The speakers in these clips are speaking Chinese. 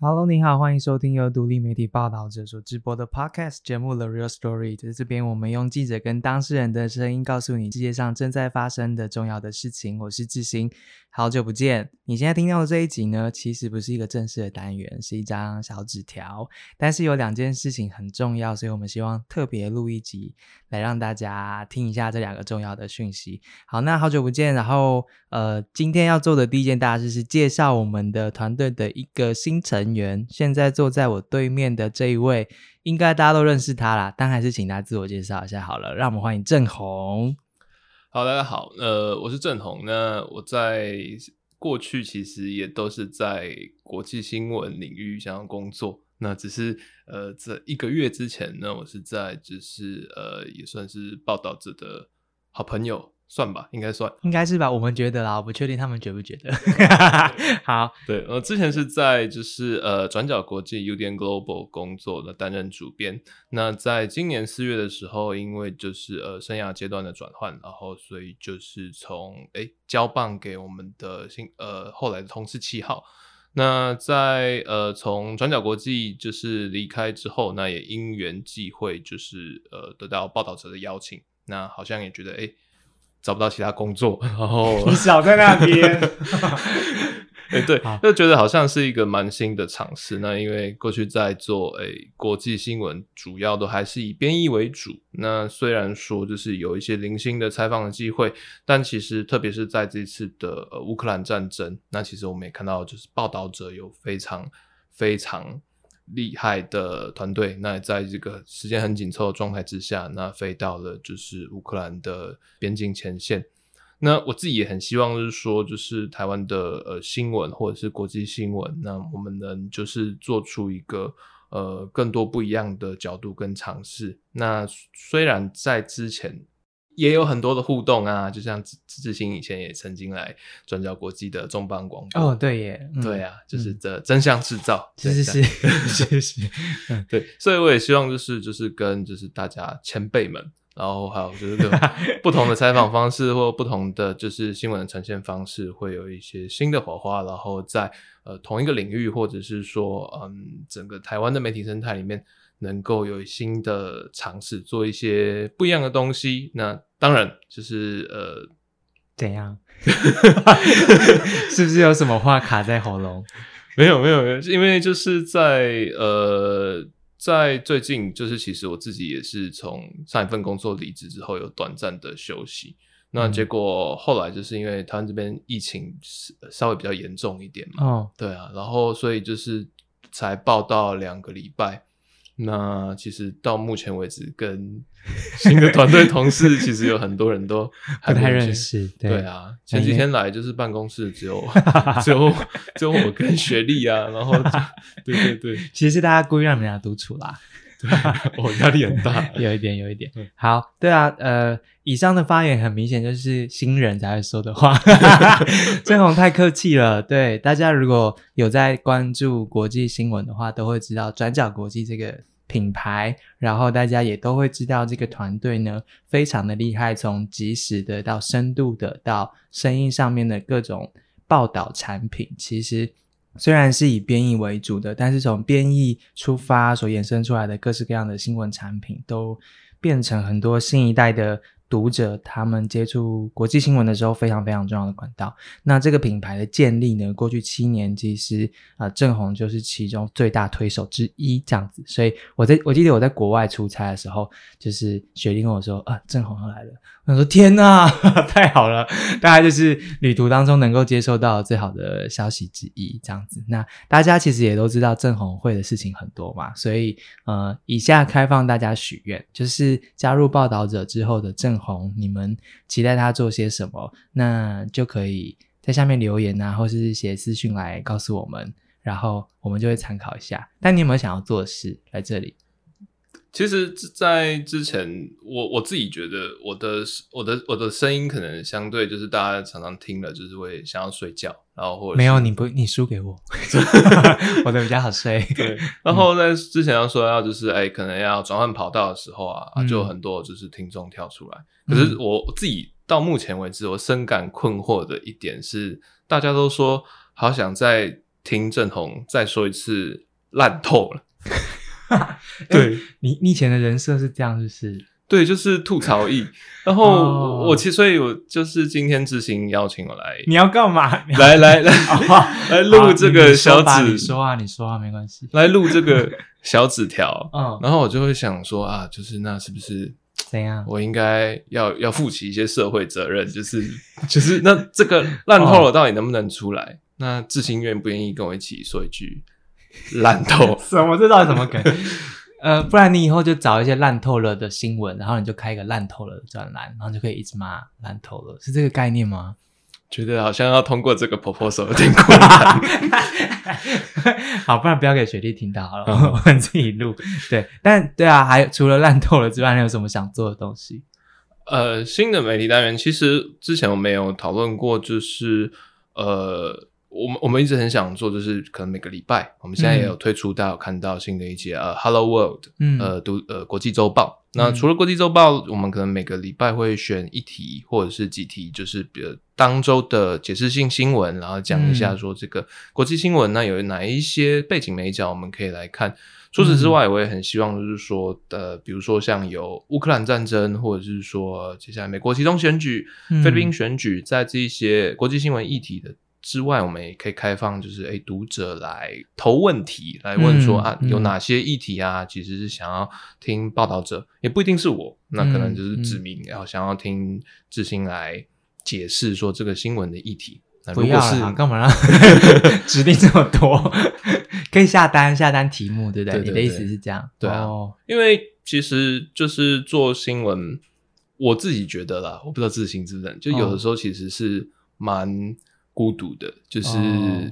Hello，你好，欢迎收听由独立媒体报道者所直播的 Podcast 节目《The Real Story》。在这边，我们用记者跟当事人的声音，告诉你世界上正在发生的重要的事情。我是智行，好久不见。你现在听到的这一集呢，其实不是一个正式的单元，是一张小纸条。但是有两件事情很重要，所以我们希望特别录一集，来让大家听一下这两个重要的讯息。好，那好久不见。然后，呃，今天要做的第一件大事是介绍我们的团队的一个新成员。现在坐在我对面的这一位，应该大家都认识他啦，但还是请他自我介绍一下好了。让我们欢迎郑红。好，大家好，呃，我是郑红。那我在过去其实也都是在国际新闻领域想要工作。那只是呃，这一个月之前呢，我是在就是呃，也算是报道者的好朋友。算吧，应该算，应该是吧。我们觉得啦，我不确定他们觉不觉得。好，对，呃，之前是在就是呃转角国际 UDN Global 工作的，担任主编。那在今年四月的时候，因为就是呃生涯阶段的转换，然后所以就是从哎交棒给我们的新呃后来的同事七号。那在呃从转角国际就是离开之后，那也因缘际会就是呃得到报道者的邀请，那好像也觉得哎。找不到其他工作，然后 你少在那边。哎，对，就觉得好像是一个蛮新的尝试。那因为过去在做诶国际新闻，主要都还是以编译为主。那虽然说就是有一些零星的采访的机会，但其实特别是在这次的呃乌克兰战争，那其实我们也看到，就是报道者有非常非常。厉害的团队，那在这个时间很紧凑的状态之下，那飞到了就是乌克兰的边境前线。那我自己也很希望，就是说，就是台湾的呃新闻或者是国际新闻，那我们能就是做出一个呃更多不一样的角度跟尝试。那虽然在之前。也有很多的互动啊，就像志志兴以前也曾经来转角国际的重磅广播哦，对耶，对啊，就是这真相制造，是是是是，对，所以我也希望就是就是跟就是大家前辈们，然后还有就是 不同的采访方式或不同的就是新闻的呈现方式，会有一些新的火花，然后在呃同一个领域或者是说嗯整个台湾的媒体生态里面。能够有新的尝试，做一些不一样的东西。那当然就是呃，怎样？是不是有什么话卡在喉咙？没有，没有，没有。因为就是在呃，在最近，就是其实我自己也是从上一份工作离职之后，有短暂的休息。那结果后来就是因为台湾这边疫情稍微比较严重一点嘛。哦，对啊，然后所以就是才报到两个礼拜。那其实到目前为止，跟新的团队同事，其实有很多人都不太认识。对啊，前几天来就是办公室只有 只有只有我跟学历啊，然后 对对对，其实是大家故意让你们俩独处啦。对我压力很大，有一点有一点。好，对啊，呃，以上的发言很明显就是新人才会说的话。郑红太客气了。对大家如果有在关注国际新闻的话，都会知道转角国际这个。品牌，然后大家也都会知道这个团队呢，非常的厉害，从及时的到深度的到声音上面的各种报道产品，其实虽然是以编译为主的，但是从编译出发所衍生出来的各式各样的新闻产品，都变成很多新一代的。读者他们接触国际新闻的时候，非常非常重要的管道。那这个品牌的建立呢，过去七年其实啊，郑红就是其中最大推手之一，这样子。所以我在我记得我在国外出差的时候，就是雪莉跟我说啊，郑红要来了。我说天哪，太好了！大概就是旅途当中能够接收到最好的消息之一，这样子。那大家其实也都知道郑红会的事情很多嘛，所以呃，以下开放大家许愿，就是加入报道者之后的正红，你们期待他做些什么？那就可以在下面留言啊，或是写私讯来告诉我们，然后我们就会参考一下。但你有没有想要做的事？来这里。其实，在之前，我我自己觉得，我的我的我的声音可能相对就是大家常常听了，就是会想要睡觉，然后或者没有你不你输给我，我的比较好睡。对，然后在之前要说要就是哎，可能要转换跑道的时候啊，就很多就是听众跳出来。可是我自己到目前为止，我深感困惑的一点是，大家都说好想再。听郑红再说一次烂透了。对你，你以前的人设是这样，就是对，就是吐槽艺。然后我其实，所以我就是今天志行邀请我来，你要干嘛？来来来，来 录这个小纸，你说啊，你说啊，没关系。来录这个小纸条，嗯，然后我就会想说啊，就是那是不是怎样？我应该要要负起一些社会责任，就是就是那这个烂透了，到底能不能出来？那志兴愿不愿意跟我一起说一句？烂透什么？这到底怎么梗？呃，不然你以后就找一些烂透了的新闻，然后你就开一个烂透了的专栏，然后就可以一直骂烂透了，是这个概念吗？觉得好像要通过这个 proposal 有点困难。好，不然不要给学弟听到好了，我们自己录。对，但对啊，还除了烂透了之外，还有什么想做的东西？呃，新的媒体单元，其实之前我们有讨论过，就是呃。我们我们一直很想做，就是可能每个礼拜，我们现在也有推出，大家有看到新的一节呃，Hello World，呃，读呃国际周报。那除了国际周报，我们可能每个礼拜会选一题或者是几题，就是比如当周的解释性新闻，然后讲一下说这个国际新闻，那有哪一些背景美角我们可以来看。除此之外，我也很希望就是说，呃，比如说像有乌克兰战争，或者是说接下来美国其中选举、菲律宾选举，在这一些国际新闻议题的。之外，我们也可以开放，就是诶，读者来投问题，来问说啊，有哪些议题啊？其实是想要听报道者，也不一定是我，那可能就是指明，然后想要听志兴来解释说这个新闻的议题。不要啊，干嘛让 指定这么多？可以下单下单题目，对不对？你的意思是这样？对啊，因为其实就是做新闻，我自己觉得啦，我不知道志兴之人，就有的时候其实是蛮。孤独的，就是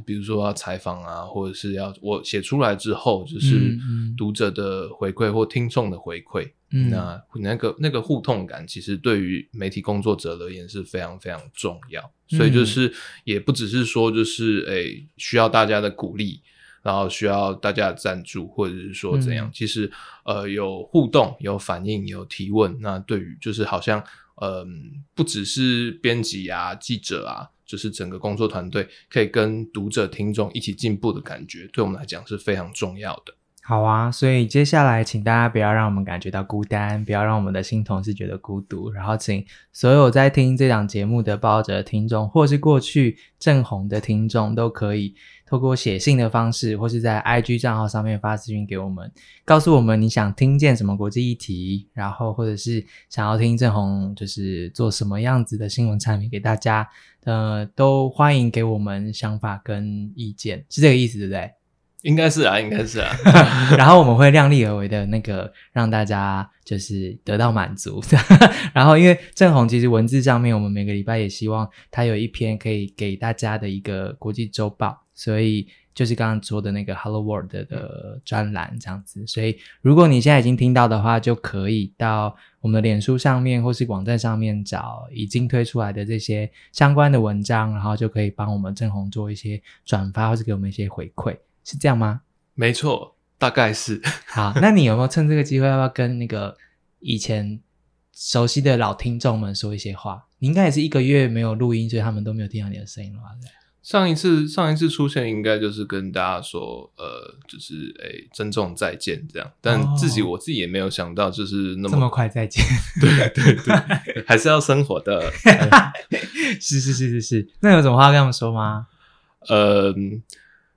比如说要采访啊，或者是要我写出来之后，就是读者的回馈或听众的回馈，那那个那个互动感，其实对于媒体工作者而言是非常非常重要。所以就是也不只是说，就是诶需要大家的鼓励，然后需要大家的赞助，或者是说怎样，其实呃有互动、有反应、有提问，那对于就是好像嗯，不只是编辑啊、记者啊。就是整个工作团队可以跟读者、听众一起进步的感觉，对我们来讲是非常重要的。好啊，所以接下来请大家不要让我们感觉到孤单，不要让我们的新同事觉得孤独。然后，请所有在听这档节目的报者听众，或是过去正红的听众，都可以透过写信的方式，或是在 IG 账号上面发私讯给我们，告诉我们你想听见什么国际议题，然后或者是想要听正红就是做什么样子的新闻产品给大家，呃，都欢迎给我们想法跟意见，是这个意思，对不对？应该是啊，应该是啊，然后我们会量力而为的那个让大家就是得到满足。然后因为正红其实文字上面，我们每个礼拜也希望他有一篇可以给大家的一个国际周报，所以就是刚刚说的那个 Hello World 的专栏这样子。所以如果你现在已经听到的话，就可以到我们的脸书上面或是网站上面找已经推出来的这些相关的文章，然后就可以帮我们正红做一些转发或是给我们一些回馈。是这样吗？没错，大概是。好，那你有没有趁这个机会，要不要跟那个以前熟悉的老听众们说一些话？你应该也是一个月没有录音，所以他们都没有听到你的声音了吧？上一次上一次出现，应该就是跟大家说，呃，就是诶，珍重再见这样。但自己我自己也没有想到，就是那么这么快再见。对对对，还是要生活的。是是是是是，那有什么话跟他们说吗？嗯。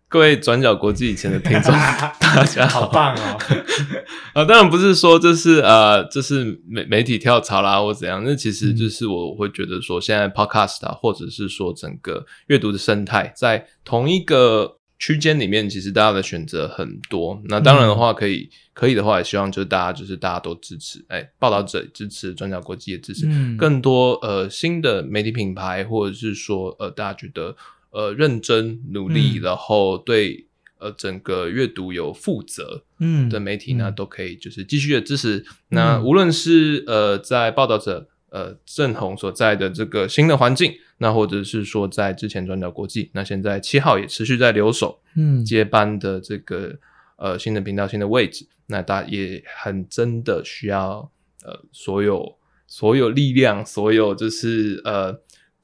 各位转角国际以前的听众，大家好棒哦！啊，当然不是说这是呃，这是媒媒体跳槽啦，或怎样。那其实就是我会觉得说，现在 Podcast 啊，或者是说整个阅读的生态，在同一个区间里面，其实大家的选择很多。那当然的话，可以可以的话，也希望就是大家就是大家都支持，哎，报道者支持，转角国际也支持，更多呃新的媒体品牌，或者是说呃大家觉得。呃，认真努力，然后对呃整个阅读有负责，嗯的媒体呢，都可以就是继续的支持。那无论是呃在报道者呃郑红所在的这个新的环境，那或者是说在之前转角国际，那现在七号也持续在留守，嗯接班的这个呃新的频道新的位置，那大家也很真的需要呃所有所有力量，所有就是呃。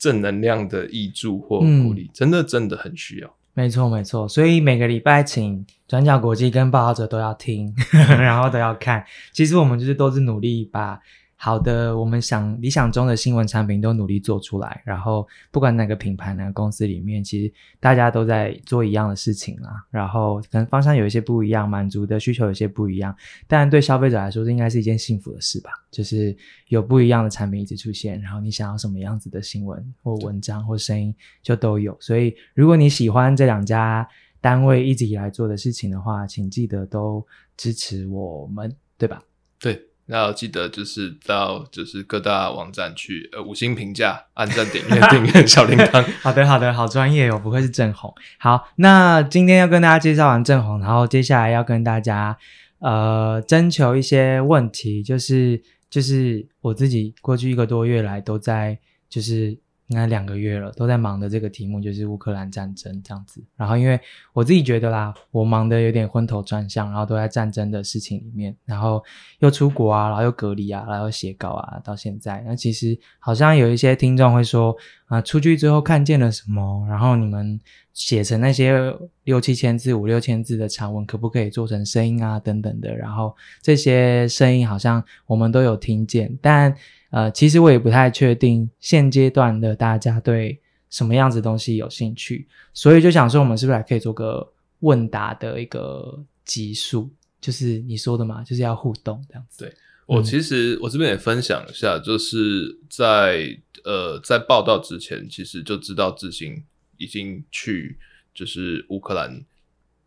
正能量的益助或鼓励，真的真的很需要。没错没错，所以每个礼拜请转角国际跟报道者都要听，然后都要看。其实我们就是都是努力把。好的，我们想理想中的新闻产品都努力做出来，然后不管哪个品牌、哪个公司里面，其实大家都在做一样的事情啊。然后可能方向有一些不一样，满足的需求有些不一样，但对消费者来说，这应该是一件幸福的事吧？就是有不一样的产品一直出现，然后你想要什么样子的新闻或文章或声音就都有。所以如果你喜欢这两家单位一直以来做的事情的话，请记得都支持我们，对吧？对。那要记得就是到就是各大网站去呃五星评价、按赞、点阅、订阅小铃铛。好的，好的，好专业哦，不愧是正红。好，那今天要跟大家介绍完正红，然后接下来要跟大家呃征求一些问题，就是就是我自己过去一个多月来都在就是。应该两个月了，都在忙的这个题目就是乌克兰战争这样子。然后因为我自己觉得啦，我忙的有点昏头转向，然后都在战争的事情里面，然后又出国啊，然后又隔离啊，然后写稿啊，到现在。那其实好像有一些听众会说啊，出去之后看见了什么？然后你们写成那些六七千字、五六千字的长文，可不可以做成声音啊？等等的。然后这些声音好像我们都有听见，但。呃，其实我也不太确定现阶段的大家对什么样子东西有兴趣，所以就想说，我们是不是还可以做个问答的一个集数？就是你说的嘛，就是要互动这样子。对我其实我这边也分享一下，就是在呃在报道之前，其实就知道志兴已经去就是乌克兰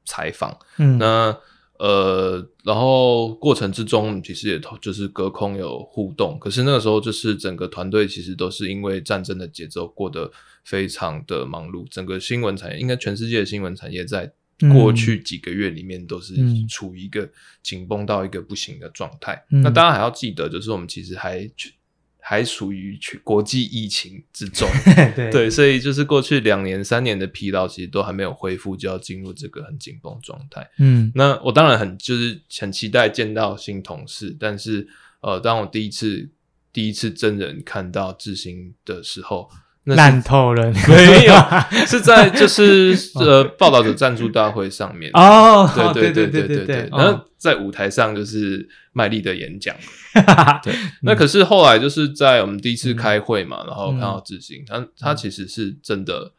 采访，嗯，那。呃，然后过程之中其实也就是隔空有互动，可是那个时候就是整个团队其实都是因为战争的节奏过得非常的忙碌，整个新闻产业应该全世界的新闻产业在过去几个月里面都是处于一个紧绷到一个不行的状态。那大家还要记得，就是我们其实还。还属于去国际疫情之中，对，所以就是过去两年、三年的疲劳，其实都还没有恢复，就要进入这个很紧绷状态。嗯，那我当然很就是很期待见到新同事，但是呃，当我第一次第一次真人看到志兴的时候。烂透了，没有，是在就是呃报道者赞助大会上面。哦，对对对对对对，然后在舞台上就是卖力的演讲，对，那可是后来就是在我们第一次开会嘛，然后看到志兴，他他其实是真的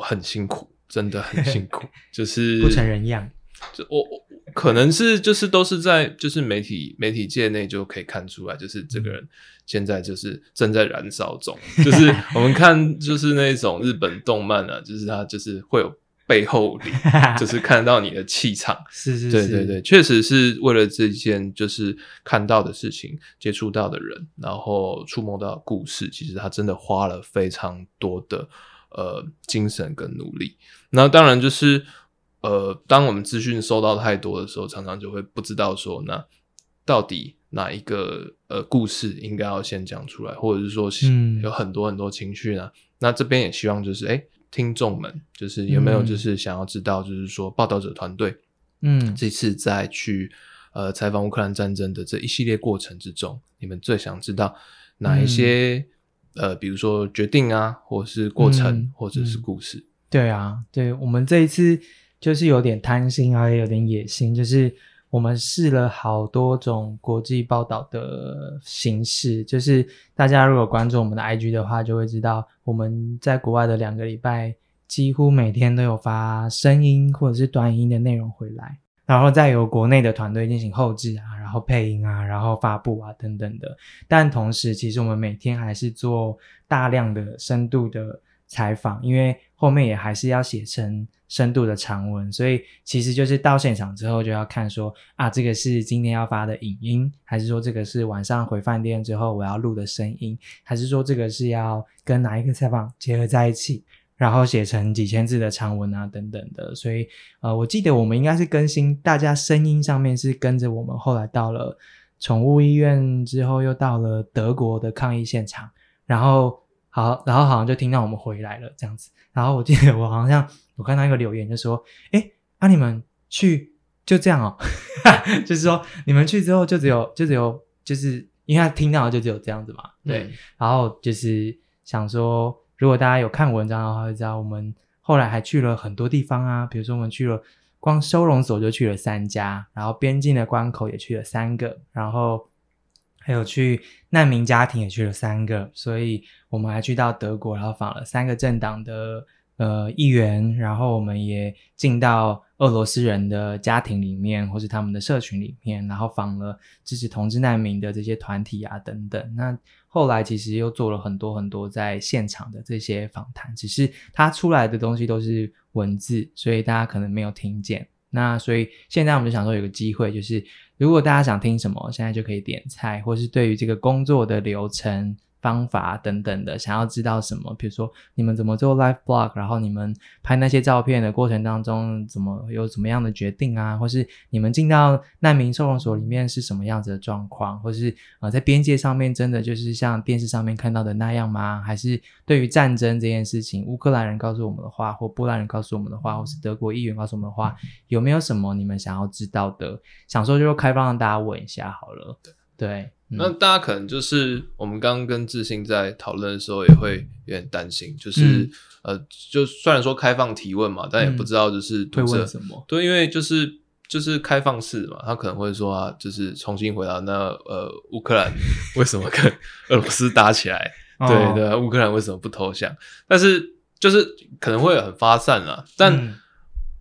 很辛苦，真的很辛苦，就是不成人样，就我我可能是就是都是在就是媒体媒体界内就可以看出来，就是这个人。现在就是正在燃烧中，就是我们看就是那种日本动漫啊，就是他就是会有背后里，就是看到你的气场，是是，对对对，确实是为了这件就是看到的事情，接触到的人，然后触摸到故事，其实他真的花了非常多的呃精神跟努力。那当然就是呃，当我们资讯收到太多的时候，常常就会不知道说那到底。哪一个呃故事应该要先讲出来，或者是说有很多很多情绪呢？那这边也希望就是哎，听众们就是有没有就是想要知道，就是说报道者团队，嗯，这次在去呃采访乌克兰战争的这一系列过程之中，你们最想知道哪一些呃，比如说决定啊，或是过程，或者是故事？对啊，对我们这一次就是有点贪心啊，也有点野心，就是。我们试了好多种国际报道的形式，就是大家如果关注我们的 IG 的话，就会知道我们在国外的两个礼拜，几乎每天都有发声音或者是短音的内容回来，然后再由国内的团队进行后置啊，然后配音啊，然后发布啊等等的。但同时，其实我们每天还是做大量的深度的采访，因为后面也还是要写成。深度的长文，所以其实就是到现场之后就要看说啊，这个是今天要发的影音，还是说这个是晚上回饭店之后我要录的声音，还是说这个是要跟哪一个采访结合在一起，然后写成几千字的长文啊等等的。所以呃，我记得我们应该是更新大家声音上面是跟着我们后来到了宠物医院之后，又到了德国的抗议现场，然后好，然后好像就听到我们回来了这样子。然后我记得我好像。我看到一个留言就说：“哎，那你们去就这样哦，就是说你们去之后就只有就只有就是因为他听到就只有这样子嘛，对。然后就是想说，如果大家有看文章的话，就知道我们后来还去了很多地方啊，比如说我们去了光收容所就去了三家，然后边境的关口也去了三个，然后还有去难民家庭也去了三个，所以我们还去到德国，然后访了三个政党的呃议员，然后我们也进到。俄罗斯人的家庭里面，或是他们的社群里面，然后访了支持同志难民的这些团体啊等等。那后来其实又做了很多很多在现场的这些访谈，只是它出来的东西都是文字，所以大家可能没有听见。那所以现在我们就想说有个机会，就是如果大家想听什么，现在就可以点菜，或是对于这个工作的流程。方法等等的，想要知道什么？比如说你们怎么做 live blog，然后你们拍那些照片的过程当中，怎么有怎么样的决定啊？或是你们进到难民收容所里面是什么样子的状况？或是呃，在边界上面真的就是像电视上面看到的那样吗？还是对于战争这件事情，乌克兰人告诉我们的话，或波兰人告诉我们的话，或是德国议员告诉我们的话，有没有什么你们想要知道的？想说就开放让大家问一下好了。对。那大家可能就是我们刚刚跟志兴在讨论的时候，也会有点担心，就是呃，就虽然说开放提问嘛，但也不知道就是会问什么。对，因为就是就是开放式嘛，他可能会说啊，就是重新回答那呃，乌克兰为什么跟俄罗斯打起来？对对，乌克兰为什么不投降？但是就是可能会很发散啊，但。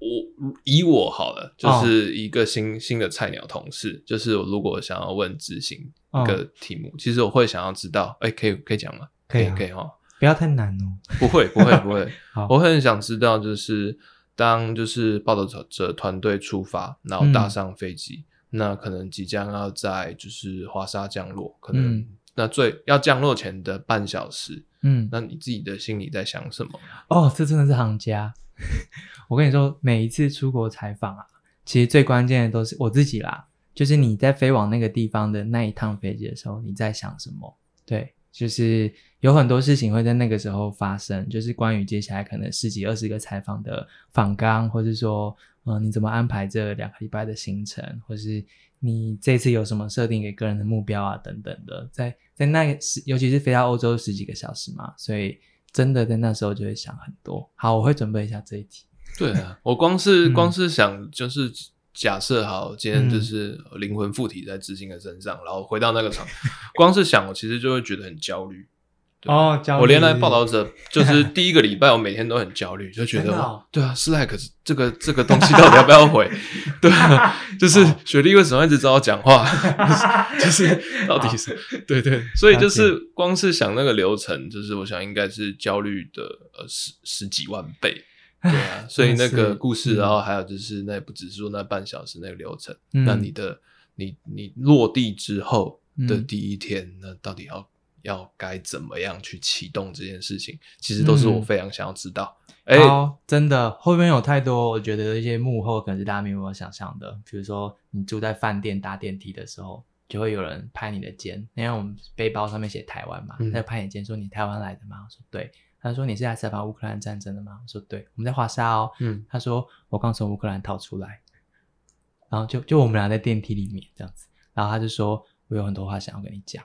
我以我好了，就是一个新新的菜鸟同事，就是我如果想要问执行一个题目，其实我会想要知道，哎，可以可以讲吗？可以可以哈，不要太难哦。不会不会不会，我很想知道，就是当就是报道者团队出发，然后搭上飞机，那可能即将要在就是华沙降落，可能那最要降落前的半小时，嗯，那你自己的心里在想什么？哦，这真的是行家。我跟你说，每一次出国采访啊，其实最关键的都是我自己啦。就是你在飞往那个地方的那一趟飞机的时候，你在想什么？对，就是有很多事情会在那个时候发生，就是关于接下来可能十几、二十个采访的访纲，或是说，嗯，你怎么安排这两个礼拜的行程，或是你这次有什么设定给个人的目标啊，等等的，在在那个十，尤其是飞到欧洲十几个小时嘛，所以。真的在那时候就会想很多。好，我会准备一下这一题。对啊，我光是光是想，就是假设好，今天就是灵魂附体在知心的身上，然后回到那个场，光是想，我其实就会觉得很焦虑。哦，焦虑。我连来报道者，就是第一个礼拜，我每天都很焦虑，就觉得，对啊，是赖，可是这个这个东西到底要不要回？对啊，就是雪莉为什么一直找我讲话？就是到底是对对，所以就是光是想那个流程，就是我想应该是焦虑的呃十十几万倍。对啊，所以那个故事，然后还有就是那不只是说那半小时那个流程，那你的你你落地之后的第一天，那到底要？要该怎么样去启动这件事情，其实都是我非常想要知道。哎，真的后面有太多，我觉得一些幕后可能是大家没有想象的。比如说，你住在饭店搭电梯的时候，就会有人拍你的肩，因为我们背包上面写台湾嘛，他就拍你肩说：“你台湾来的吗？”我说：“对。”他说：“你是来采访乌克兰战争的吗？”我说：“对。”我们在华沙哦。嗯。他说：“我刚从乌克兰逃出来。”然后就就我们俩在电梯里面这样子，然后他就说：“我有很多话想要跟你讲。”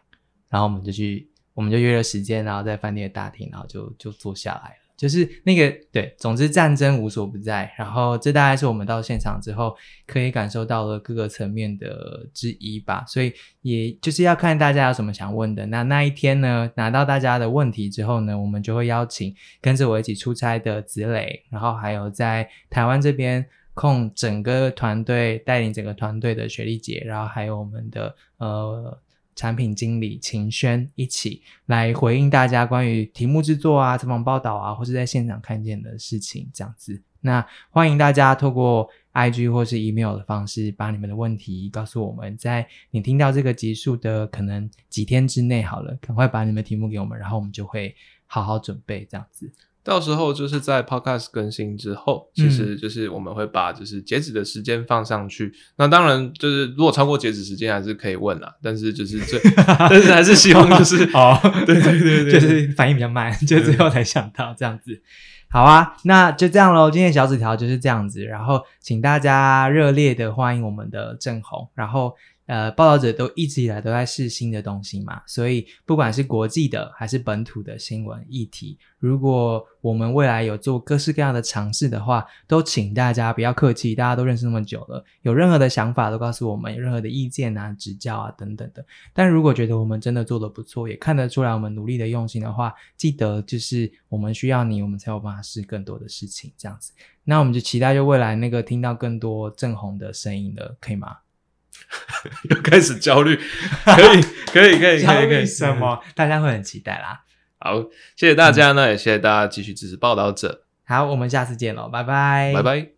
然后我们就去，我们就约了时间，然后在饭店大厅，然后就就坐下来了。就是那个对，总之战争无所不在。然后这大概是我们到现场之后可以感受到了各个层面的之一吧。所以也就是要看大家有什么想问的。那那一天呢，拿到大家的问题之后呢，我们就会邀请跟着我一起出差的子磊，然后还有在台湾这边控整个团队带领整个团队的雪莉姐，然后还有我们的呃。产品经理秦轩一起来回应大家关于题目制作啊、采访报道啊，或是在现场看见的事情，这样子。那欢迎大家透过 IG 或是 email 的方式，把你们的问题告诉我们，在你听到这个集数的可能几天之内，好了，赶快把你们题目给我们，然后我们就会好好准备这样子。到时候就是在 Podcast 更新之后，其实就是我们会把就是截止的时间放上去。那当然就是如果超过截止时间还是可以问啦，但是就是最，但是还是希望就是 哦，对对对对，就是反应比较慢，就最后才想到这样子。好啊，那就这样喽。今天小纸条就是这样子，然后请大家热烈的欢迎我们的郑红，然后。呃，报道者都一直以来都在试新的东西嘛，所以不管是国际的还是本土的新闻议题，如果我们未来有做各式各样的尝试的话，都请大家不要客气，大家都认识那么久了，有任何的想法都告诉我们，有任何的意见啊、指教啊等等的。但如果觉得我们真的做的不错，也看得出来我们努力的用心的话，记得就是我们需要你，我们才有办法试更多的事情，这样子。那我们就期待就未来那个听到更多正红的声音了，可以吗？又开始焦虑，可以，可以，可以，可以，可以。什么？大家会很期待啦。好，谢谢大家呢，也谢谢大家继续支持报道者。好，我们下次见喽，拜拜，拜拜。